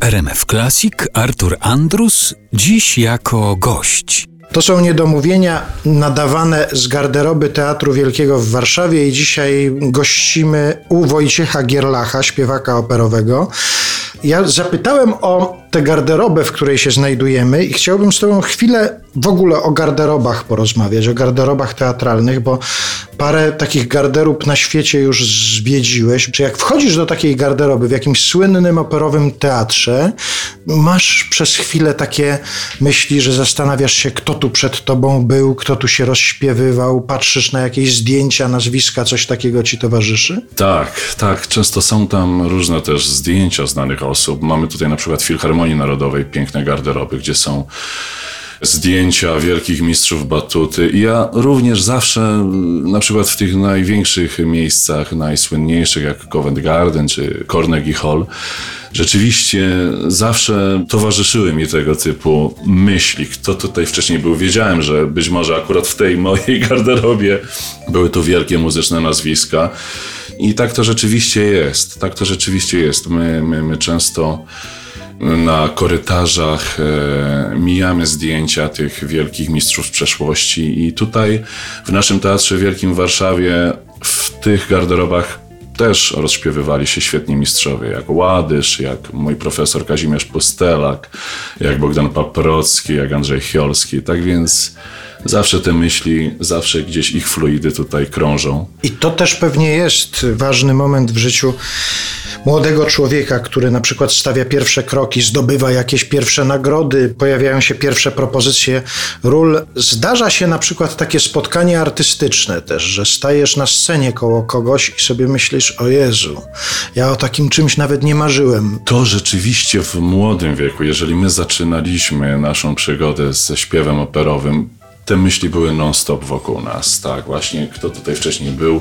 RMF Classic Artur Andrus, dziś jako gość. To są niedomówienia nadawane z garderoby Teatru Wielkiego w Warszawie i dzisiaj gościmy u Wojciecha Gierlacha, śpiewaka operowego. Ja zapytałem o tę garderobę, w której się znajdujemy i chciałbym z tobą chwilę w ogóle o garderobach porozmawiać, o garderobach teatralnych, bo parę takich garderób na świecie już zwiedziłeś. Czy jak wchodzisz do takiej garderoby w jakimś słynnym operowym teatrze, masz przez chwilę takie myśli, że zastanawiasz się, kto tu przed tobą był, kto tu się rozśpiewywał, patrzysz na jakieś zdjęcia, nazwiska, coś takiego ci towarzyszy? Tak, tak. Często są tam różne też zdjęcia znanych osób. Mamy tutaj na przykład Filharmonii Narodowej piękne garderoby, gdzie są zdjęcia wielkich mistrzów batuty. I ja również zawsze, na przykład w tych największych miejscach, najsłynniejszych, jak Covent Garden czy Carnegie Hall, rzeczywiście zawsze towarzyszyły mi tego typu myśli. Kto tutaj wcześniej był? Wiedziałem, że być może akurat w tej mojej garderobie były tu wielkie muzyczne nazwiska. I tak to rzeczywiście jest. Tak to rzeczywiście jest. My, my, my często na korytarzach e, mijamy zdjęcia tych wielkich mistrzów z przeszłości i tutaj w naszym Teatrze Wielkim w Warszawie w tych garderobach też rozśpiewywali się świetni mistrzowie, jak Ładysz, jak mój profesor Kazimierz Pustelak, jak Bogdan Paprocki, jak Andrzej Chiolski. Tak więc zawsze te myśli, zawsze gdzieś ich fluidy tutaj krążą. I to też pewnie jest ważny moment w życiu młodego człowieka, który na przykład stawia pierwsze kroki, zdobywa jakieś pierwsze nagrody, pojawiają się pierwsze propozycje ról. Zdarza się na przykład takie spotkanie artystyczne też, że stajesz na scenie koło kogoś i sobie myślisz, o Jezu, ja o takim czymś nawet nie marzyłem. To rzeczywiście w młodym wieku, jeżeli my zaczynaliśmy naszą przygodę ze śpiewem operowym, te myśli były non-stop wokół nas, tak, właśnie kto tutaj wcześniej był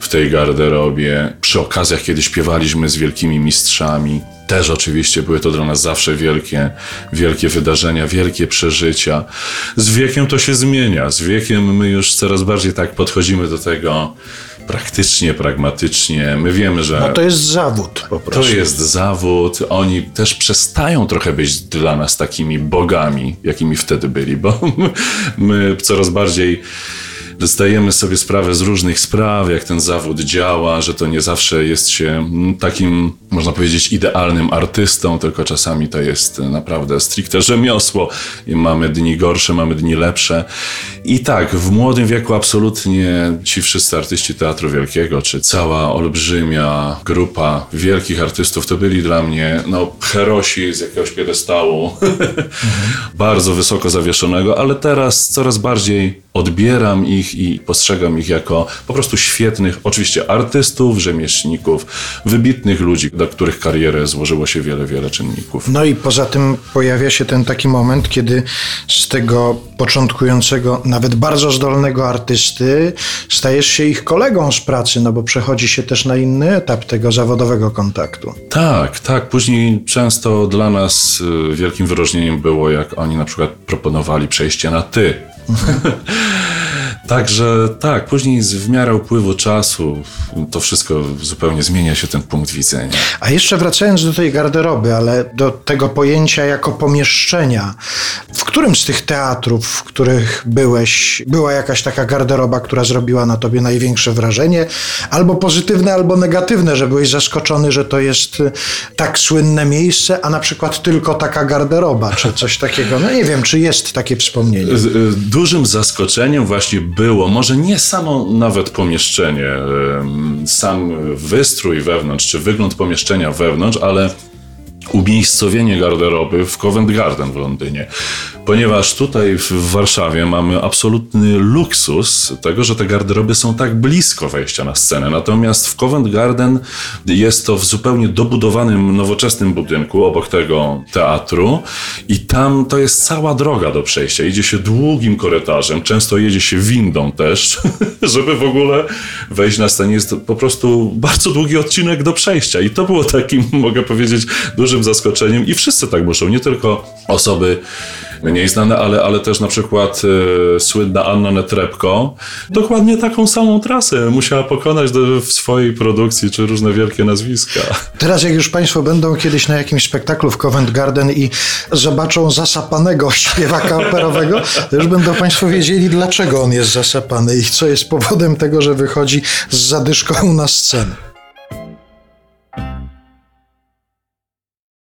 w tej garderobie, przy okazjach, kiedy śpiewaliśmy z wielkimi mistrzami, też oczywiście były to dla nas zawsze wielkie, wielkie wydarzenia, wielkie przeżycia. Z wiekiem to się zmienia, z wiekiem my już coraz bardziej tak podchodzimy do tego praktycznie, pragmatycznie. My wiemy, że. No to jest zawód po prostu. To jest zawód. Oni też przestają trochę być dla nas takimi bogami, jakimi wtedy byli, bo my coraz bardziej zdajemy sobie sprawę z różnych spraw, jak ten zawód działa, że to nie zawsze jest się mm, takim, można powiedzieć, idealnym artystą, tylko czasami to jest naprawdę stricte rzemiosło i mamy dni gorsze, mamy dni lepsze. I tak, w młodym wieku absolutnie ci wszyscy artyści Teatru Wielkiego, czy cała olbrzymia grupa wielkich artystów, to byli dla mnie, no, herosi z jakiegoś piedestału, mhm. bardzo wysoko zawieszonego, ale teraz coraz bardziej odbieram ich i postrzegam ich jako po prostu świetnych, oczywiście artystów, rzemieślników, wybitnych ludzi, do których karierę złożyło się wiele, wiele czynników. No i poza tym pojawia się ten taki moment, kiedy z tego początkującego, nawet bardzo zdolnego artysty stajesz się ich kolegą z pracy, no bo przechodzi się też na inny etap tego zawodowego kontaktu. Tak, tak. Później często dla nas y, wielkim wyróżnieniem było, jak oni na przykład proponowali przejście na ty. ハハハハ。Także tak, później w miarę upływu czasu to wszystko zupełnie zmienia się ten punkt widzenia. A jeszcze wracając do tej garderoby, ale do tego pojęcia jako pomieszczenia, w którym z tych teatrów, w których byłeś, była jakaś taka garderoba, która zrobiła na tobie największe wrażenie, albo pozytywne, albo negatywne, że byłeś zaskoczony, że to jest y, tak słynne miejsce, a na przykład tylko taka garderoba, czy coś takiego. No nie wiem, czy jest takie wspomnienie. Y, dużym zaskoczeniem właśnie było, może nie samo nawet pomieszczenie, sam wystrój wewnątrz, czy wygląd pomieszczenia wewnątrz, ale umiejscowienie garderoby w Covent Garden w Londynie. Ponieważ tutaj w Warszawie mamy absolutny luksus tego, że te garderoby są tak blisko wejścia na scenę. Natomiast w Covent Garden jest to w zupełnie dobudowanym, nowoczesnym budynku obok tego teatru i tam to jest cała droga do przejścia. Idzie się długim korytarzem, często jedzie się windą też, żeby w ogóle wejść na scenę. Jest po prostu bardzo długi odcinek do przejścia i to było takim, mogę powiedzieć, dużym zaskoczeniem i wszyscy tak muszą, nie tylko osoby mniej znane, ale, ale też na przykład e, słynna Anna Netrebko dokładnie taką samą trasę musiała pokonać do, w swojej produkcji, czy różne wielkie nazwiska. Teraz jak już Państwo będą kiedyś na jakimś spektaklu w Covent Garden i zobaczą zasapanego śpiewaka operowego, to już będą Państwo wiedzieli, dlaczego on jest zasapany i co jest powodem tego, że wychodzi z zadyszką na scenę.